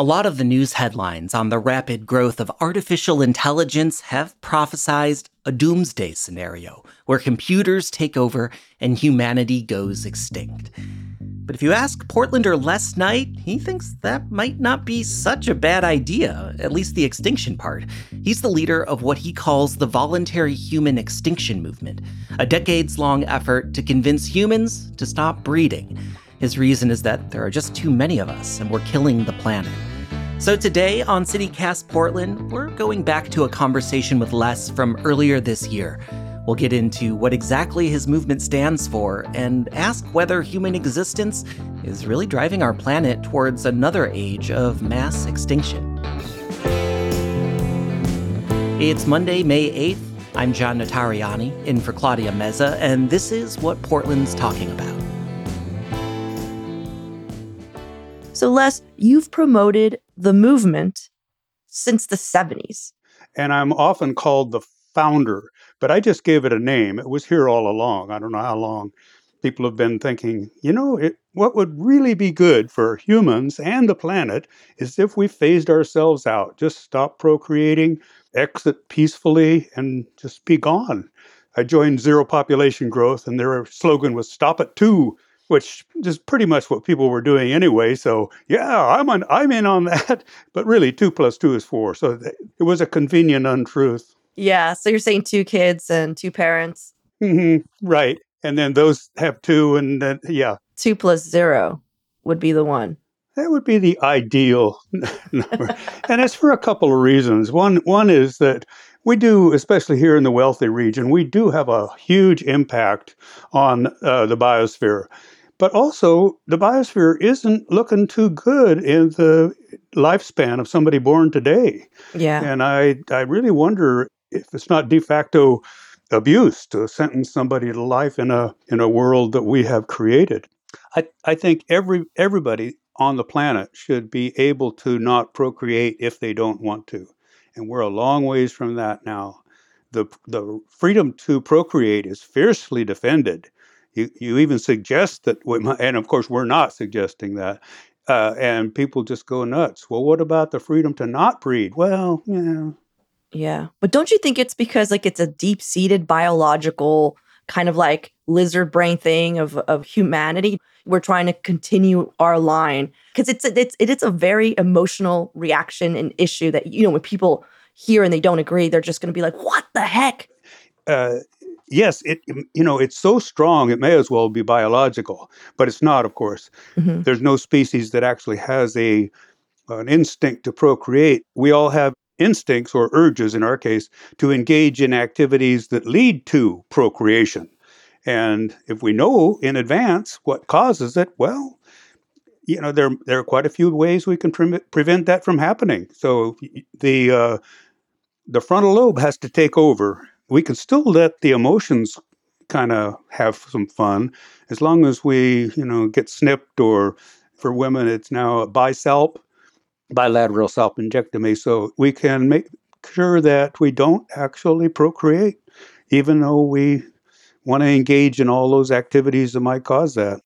A lot of the news headlines on the rapid growth of artificial intelligence have prophesized a doomsday scenario where computers take over and humanity goes extinct. But if you ask Portlander Les Knight, he thinks that might not be such a bad idea, at least the extinction part. He's the leader of what he calls the Voluntary Human Extinction Movement, a decades long effort to convince humans to stop breeding. His reason is that there are just too many of us and we're killing the planet. So today on CityCast Portland, we're going back to a conversation with Les from earlier this year. We'll get into what exactly his movement stands for and ask whether human existence is really driving our planet towards another age of mass extinction. It's Monday, May 8th. I'm John Notarianni, in for Claudia Meza, and this is what Portland's talking about. So, Les, you've promoted the movement since the 70s. And I'm often called the founder, but I just gave it a name. It was here all along. I don't know how long people have been thinking, you know, it, what would really be good for humans and the planet is if we phased ourselves out, just stop procreating, exit peacefully, and just be gone. I joined Zero Population Growth, and their slogan was Stop at Two which is pretty much what people were doing anyway. So yeah, I'm on, I'm in on that. But really, two plus two is four. So th- it was a convenient untruth. Yeah. So you're saying two kids and two parents. Mm-hmm. Right. And then those have two, and then yeah, two plus zero would be the one. That would be the ideal number, and it's for a couple of reasons. One one is that we do, especially here in the wealthy region, we do have a huge impact on uh, the biosphere. But also, the biosphere isn't looking too good in the lifespan of somebody born today. Yeah. And I, I really wonder if it's not de facto abuse to sentence somebody to life in a in a world that we have created. I, I think every everybody on the planet should be able to not procreate if they don't want to. And we're a long ways from that now. The the freedom to procreate is fiercely defended you, you even suggest that, we might, and of course, we're not suggesting that. Uh, and people just go nuts. Well, what about the freedom to not breed? Well, yeah. Yeah. But don't you think it's because like it's a deep seated biological kind of like lizard brain thing of, of humanity? We're trying to continue our line because it's it's it is a very emotional reaction and issue that you know when people hear and they don't agree, they're just going to be like, "What the heck?" Uh, yes, it you know it's so strong it may as well be biological, but it's not. Of course, mm-hmm. there's no species that actually has a an instinct to procreate. We all have instincts or urges, in our case, to engage in activities that lead to procreation. And if we know in advance what causes it, well, you know there there are quite a few ways we can pre- prevent that from happening. So the uh, the frontal lobe has to take over we can still let the emotions kind of have some fun as long as we, you know, get snipped or for women it's now a bisalp, bilateral salpingectomy. So we can make sure that we don't actually procreate, even though we want to engage in all those activities that might cause that.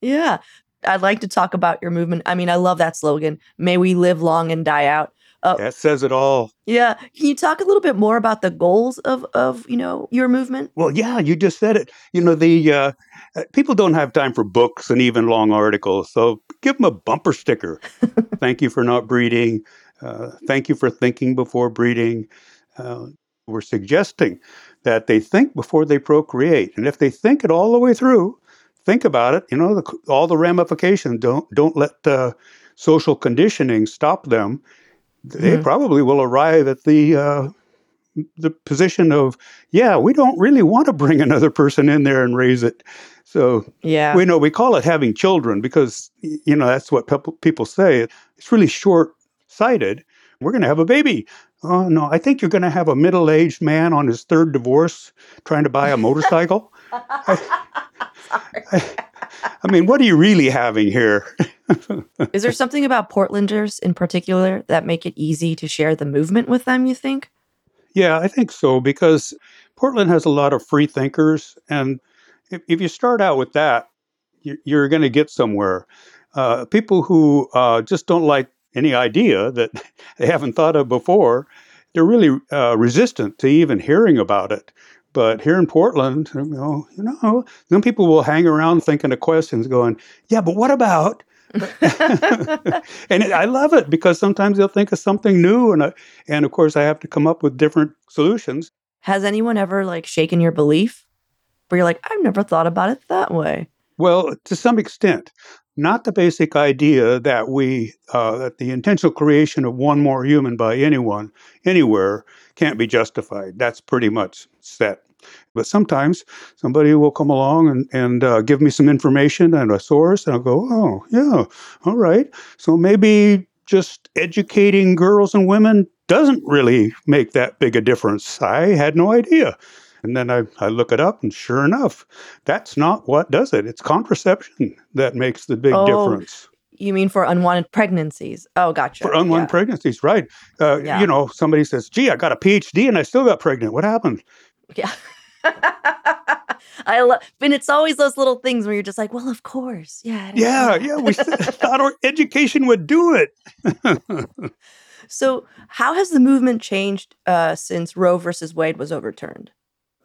Yeah. I'd like to talk about your movement. I mean, I love that slogan. May we live long and die out. Uh, that says it all. Yeah. Can you talk a little bit more about the goals of of you know your movement? Well, yeah, you just said it. You know, the uh, uh people don't have time for books and even long articles, so give them a bumper sticker. thank you for not breeding. Uh, thank you for thinking before breeding. Uh, we're suggesting that they think before they procreate, and if they think it all the way through, think about it. You know, the, all the ramifications. Don't don't let uh, social conditioning stop them they mm probably will arrive at the uh, the position of, yeah, we don't really want to bring another person in there and raise it. So yeah, we know we call it having children because you know that's what people people say. It's really short sighted. We're going to have a baby. Oh no, I think you're going to have a middle aged man on his third divorce trying to buy a motorcycle. I, I, I mean, what are you really having here? Is there something about Portlanders in particular that make it easy to share the movement with them, you think? Yeah, I think so because Portland has a lot of free thinkers. And if, if you start out with that, you're, you're going to get somewhere. Uh, people who uh, just don't like any idea that they haven't thought of before, they're really uh, resistant to even hearing about it. But here in Portland, you know, you know, some people will hang around thinking of questions, going, "Yeah, but what about?" and I love it because sometimes they'll think of something new, and I, and of course I have to come up with different solutions. Has anyone ever like shaken your belief, where you're like, "I've never thought about it that way"? Well, to some extent, not the basic idea that we uh, that the intentional creation of one more human by anyone anywhere can't be justified. That's pretty much set. But sometimes somebody will come along and, and uh, give me some information and a source, and I'll go, oh, yeah, all right. So maybe just educating girls and women doesn't really make that big a difference. I had no idea. And then I, I look it up, and sure enough, that's not what does it. It's contraception that makes the big oh, difference. You mean for unwanted pregnancies? Oh, gotcha. For unwanted yeah. pregnancies, right. Uh, yeah. You know, somebody says, gee, I got a PhD and I still got pregnant. What happened? Yeah. I love, and it's always those little things where you're just like, well, of course, yeah, yeah, yeah. We thought our education would do it. so, how has the movement changed uh, since Roe versus Wade was overturned?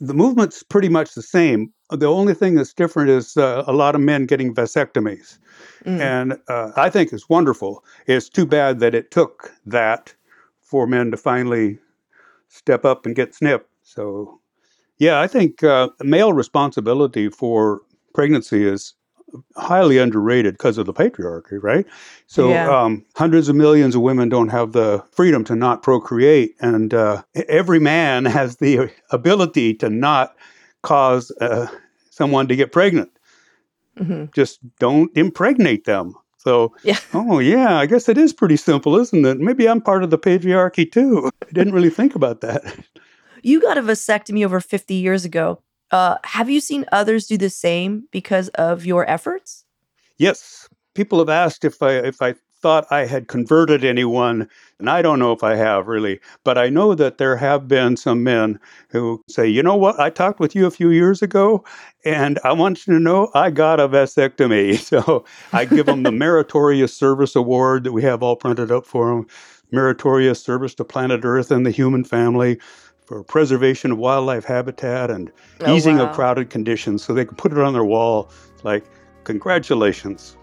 the movement's pretty much the same. The only thing that's different is uh, a lot of men getting vasectomies. Mm. And uh, I think it's wonderful. It's too bad that it took that for men to finally step up and get snipped. So, yeah, I think uh, male responsibility for pregnancy is highly underrated because of the patriarchy, right? So yeah. um, hundreds of millions of women don't have the freedom to not procreate, and uh, every man has the ability to not cause uh, someone to get pregnant. Mm-hmm. Just don't impregnate them. So, yeah. oh yeah, I guess it is pretty simple, isn't it? Maybe I'm part of the patriarchy too. I didn't really think about that. You got a vasectomy over 50 years ago. Uh, have you seen others do the same because of your efforts? Yes. People have asked if I if I thought I had converted anyone, and I don't know if I have really, but I know that there have been some men who say, you know what, I talked with you a few years ago, and I want you to know I got a vasectomy. So I give them the Meritorious Service Award that we have all printed up for them. Meritorious Service to Planet Earth and the Human Family for preservation of wildlife habitat and oh, easing wow. of crowded conditions so they can put it on their wall. Like congratulations.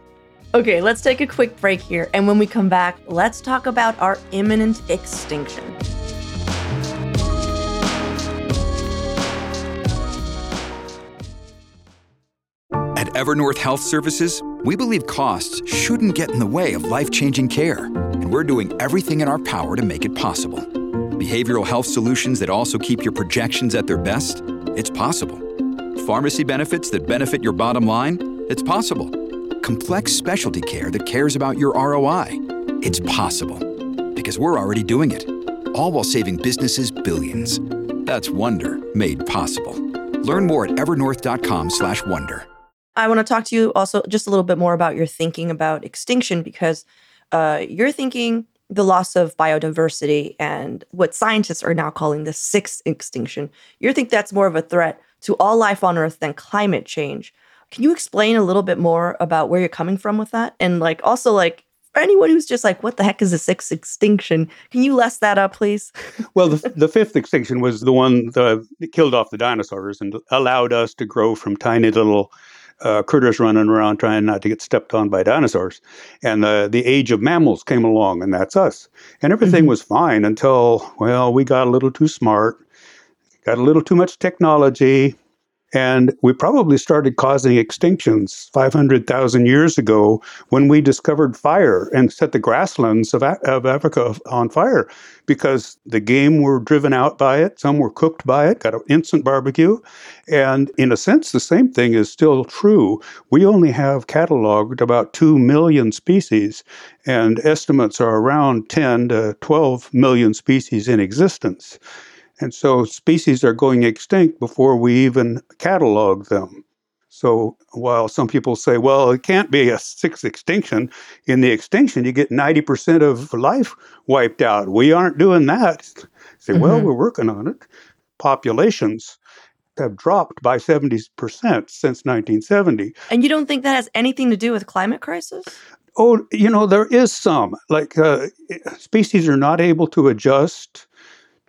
Okay let's take a quick break here and when we come back let's talk about our imminent extinction. At evernorth health services we believe costs shouldn't get in the way of life-changing care and we're doing everything in our power to make it possible Behavioral health solutions that also keep your projections at their best? It's possible. Pharmacy benefits that benefit your bottom line? It's possible. Complex specialty care that cares about your ROI? It's possible. Because we're already doing it. All while saving businesses billions. That's Wonder made possible. Learn more at evernorth.com/wonder. I want to talk to you also just a little bit more about your thinking about extinction because uh, you're thinking the loss of biodiversity and what scientists are now calling the sixth extinction. You think that's more of a threat to all life on Earth than climate change. Can you explain a little bit more about where you're coming from with that? And like also like for anyone who's just like, what the heck is the sixth extinction? Can you less that up, please? well, the, the fifth extinction was the one that killed off the dinosaurs and allowed us to grow from tiny little uh, critters running around trying not to get stepped on by dinosaurs. And the, the age of mammals came along, and that's us. And everything mm-hmm. was fine until, well, we got a little too smart, got a little too much technology, And we probably started causing extinctions 500,000 years ago when we discovered fire and set the grasslands of, of Africa on fire because the game were driven out by it. Some were cooked by it, got an instant barbecue. And in a sense, the same thing is still true. We only have cataloged about 2 million species, and estimates are around 10 to 12 million species in existence. And so species are going extinct before we even catalog them. So while some people say, well, it can't be a sixth extinction, in the extinction, you get 90% of life wiped out. We aren't doing that. Say, mm-hmm. well, we're working on it. Populations have dropped by 70% since 1970. And you don't think that has anything to do with climate crisis? Oh, you know, there is some. Like uh, species are not able to adjust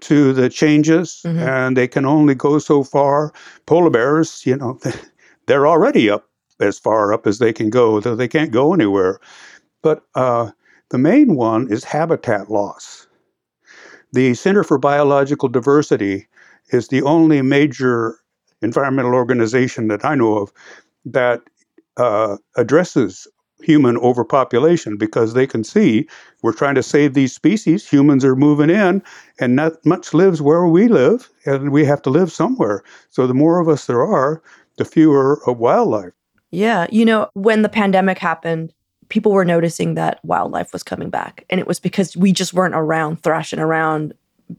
to the changes mm-hmm. and they can only go so far. Polar bears, you know, they're already up as far up as they can go, though they can't go anywhere. But uh, the main one is habitat loss. The Center for Biological Diversity is the only major environmental organization that I know of that uh, addresses human overpopulation because they can see we're trying to save these species. Humans are moving in, and not much lives where we live, and we have to live somewhere. So the more of us there are, the fewer of wildlife. Yeah. You know, when the pandemic happened, people were noticing that wildlife was coming back. And it was because we just weren't around, thrashing around,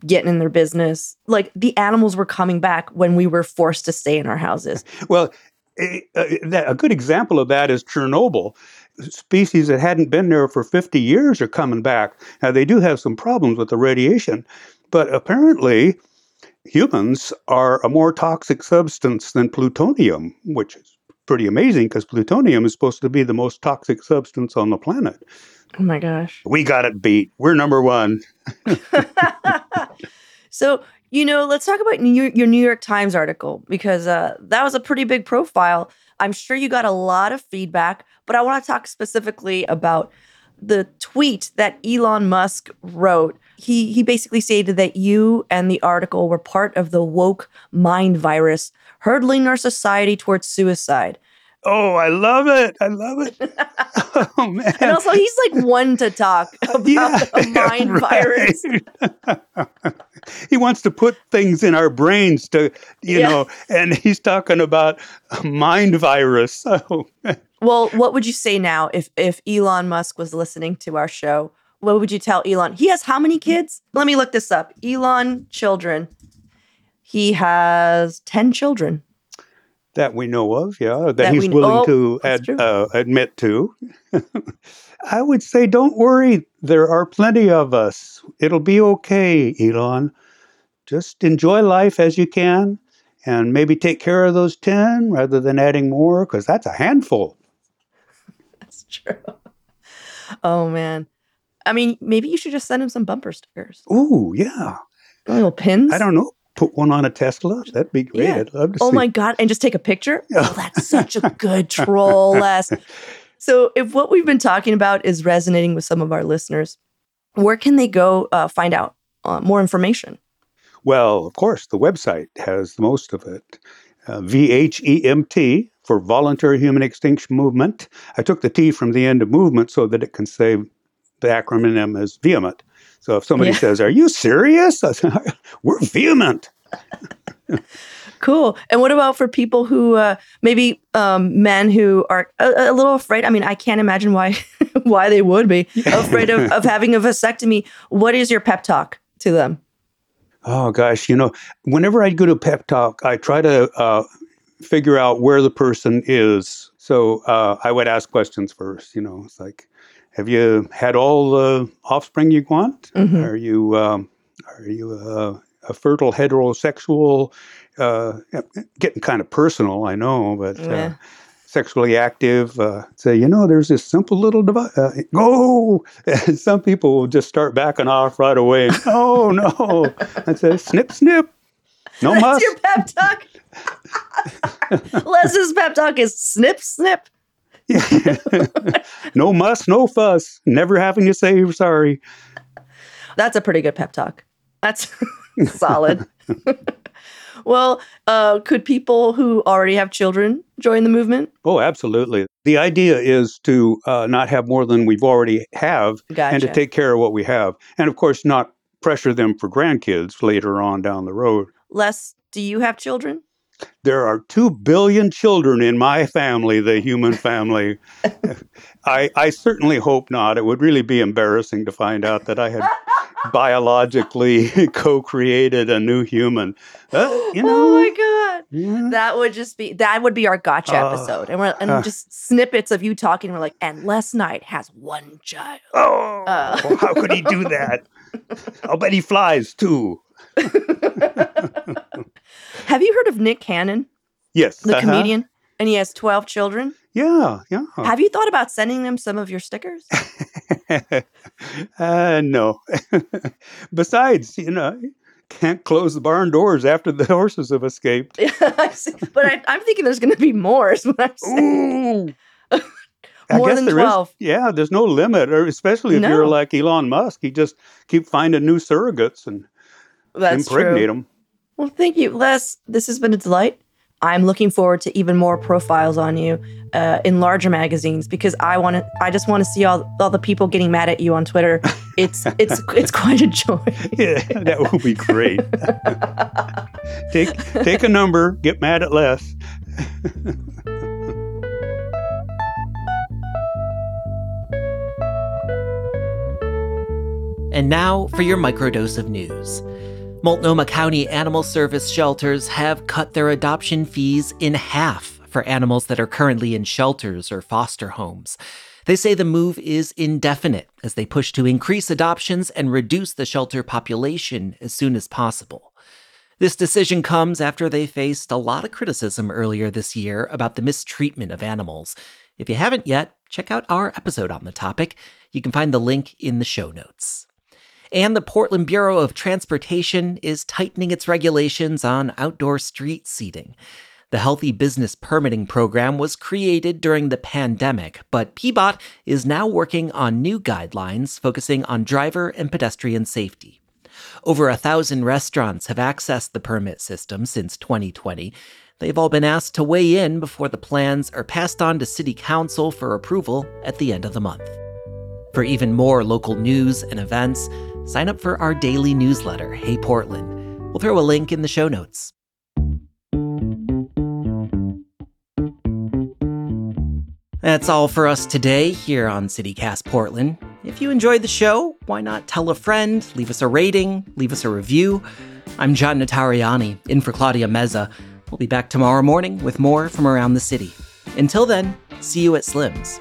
getting in their business. Like the animals were coming back when we were forced to stay in our houses. Well, a, a, good example of that is Chernobyl species that hadn't been there for 50 years are coming back. Now, they do have some problems with the radiation, but apparently humans are a more toxic substance than plutonium, which is pretty amazing because plutonium is supposed to be the most toxic substance on the planet. Oh my gosh. We got it beat. We're number one. so, you know, let's talk about New- your New York Times article because uh, that was a pretty big profile. I'm sure you got a lot of feedback, but I want to talk specifically about the tweet that Elon Musk wrote. He he basically stated that you and the article were part of the woke mind virus hurdling our society towards suicide. Oh, I love it. I love it. oh man. And also he's like one to talk about yeah, a mind virus. He wants to put things in our brains to, you yeah. know, and he's talking about a mind virus. So. well, what would you say now if if Elon Musk was listening to our show? What would you tell Elon? He has how many kids? Let me look this up. Elon children. He has 10 children that we know of, yeah, that, that he's willing oh, to ad, uh, admit to. I would say, don't worry. There are plenty of us. It'll be okay, Elon. Just enjoy life as you can and maybe take care of those 10 rather than adding more because that's a handful. That's true. Oh, man. I mean, maybe you should just send him some bumper stickers. Ooh, yeah. Little pins. I don't know put one on a Tesla? That'd be great. Yeah. I'd love to oh see. my God. And just take a picture? Oh, that's such a good troll Les. So, if what we've been talking about is resonating with some of our listeners, where can they go uh, find out uh, more information? Well, of course, the website has the most of it. Uh, VHEMT for Voluntary Human Extinction Movement. I took the T from the end of movement so that it can say the acronym is vehement. So if somebody yeah. says, "Are you serious?" Say, We're vehement. Cool. And what about for people who uh, maybe um, men who are a, a, little afraid? I mean, I can't imagine why why they would be afraid of, of having a vasectomy. What is your pep talk to them? Oh gosh, you know, whenever I go to pep talk, I try to uh, figure out where the person is. So uh, I would ask questions first. You know, it's like, have you had all the offspring you want? Mm-hmm. Are you um, are you a, a fertile heterosexual? Uh, getting kind of personal, I know, but uh, yeah. uh, sexually active. Uh, say, you know, there's this simple little device. Uh, go! And some people will just start backing off right away. oh no! I say, snip, snip. No That's muss. your pep talk. Les's pep talk is snip, snip. no muss, no fuss. Never having to say you're sorry. That's a pretty good pep talk. That's solid. well, uh, could people who already have children join the movement? Oh, absolutely. The idea is to uh, not have more than we've already have Gotcha. and to take care of what we have. And of course, not pressure them for grandkids later on down the road. Les, do you have children? There are two billion children in my family, the human family. I, I certainly hope not. It would really be embarrassing to find out that I had biologically co created a new human. Uh, you know, oh my god. yeah. That would just be that would be our gotcha Uh, episode. And we're and uh. just snippets of you talking. We're like, and Les Knight has one child. Oh, Uh. how could he do that? I'll bet he flies too. Have you heard of Nick Cannon, Yes. the uh-huh. comedian? And he has 12 children. Yeah, yeah. Have you thought about sending them some of your stickers? uh, no. Besides, you know, can't close the barn doors after the horses have escaped. But I, I'm thinking there's going to be more. Is what I'm saying. Ooh. I More guess than there is- 12. yeah, there's no limit, or especially if you're like Elon Musk. You just keep finding new surrogates and That's impregnate true. them. Well, thank you, Les. This has been a delight. I'm looking forward to even more profiles on you uh, in larger magazines because I want to. I just want to see all all the people getting mad at you on Twitter. It's it's it's quite a joy. Yeah, that would be great. take take a number, get mad at Les. And now for your microdose of news. Multnomah County Animal Service shelters have cut their adoption fees in half for animals that are currently in shelters or foster homes. They say the move is indefinite as they push to increase adoptions and reduce the shelter population as soon as possible. This decision comes after they faced a lot of criticism earlier this year about the mistreatment of animals. If you haven't yet, check out our episode on the topic. You can find the link in the show notes. And the Portland Bureau of Transportation is tightening its regulations on outdoor street seating. The Healthy Business Permitting Program was created during the pandemic, but PBOT is now working on new guidelines focusing on driver and pedestrian safety. Over a thousand restaurants have accessed the permit system since 2020. They've all been asked to weigh in before the plans are passed on to City Council for approval at the end of the month. For even more local news and events, sign up for our daily newsletter, Hey Portland. We'll throw a link in the show notes. That's all for us today here on CityCast Portland. If you enjoyed the show, why not tell a friend, leave us a rating, leave us a review? I'm John Notarianni, in for Claudia Meza. We'll be back tomorrow morning with more from around the city. Until then, see you at Slim's.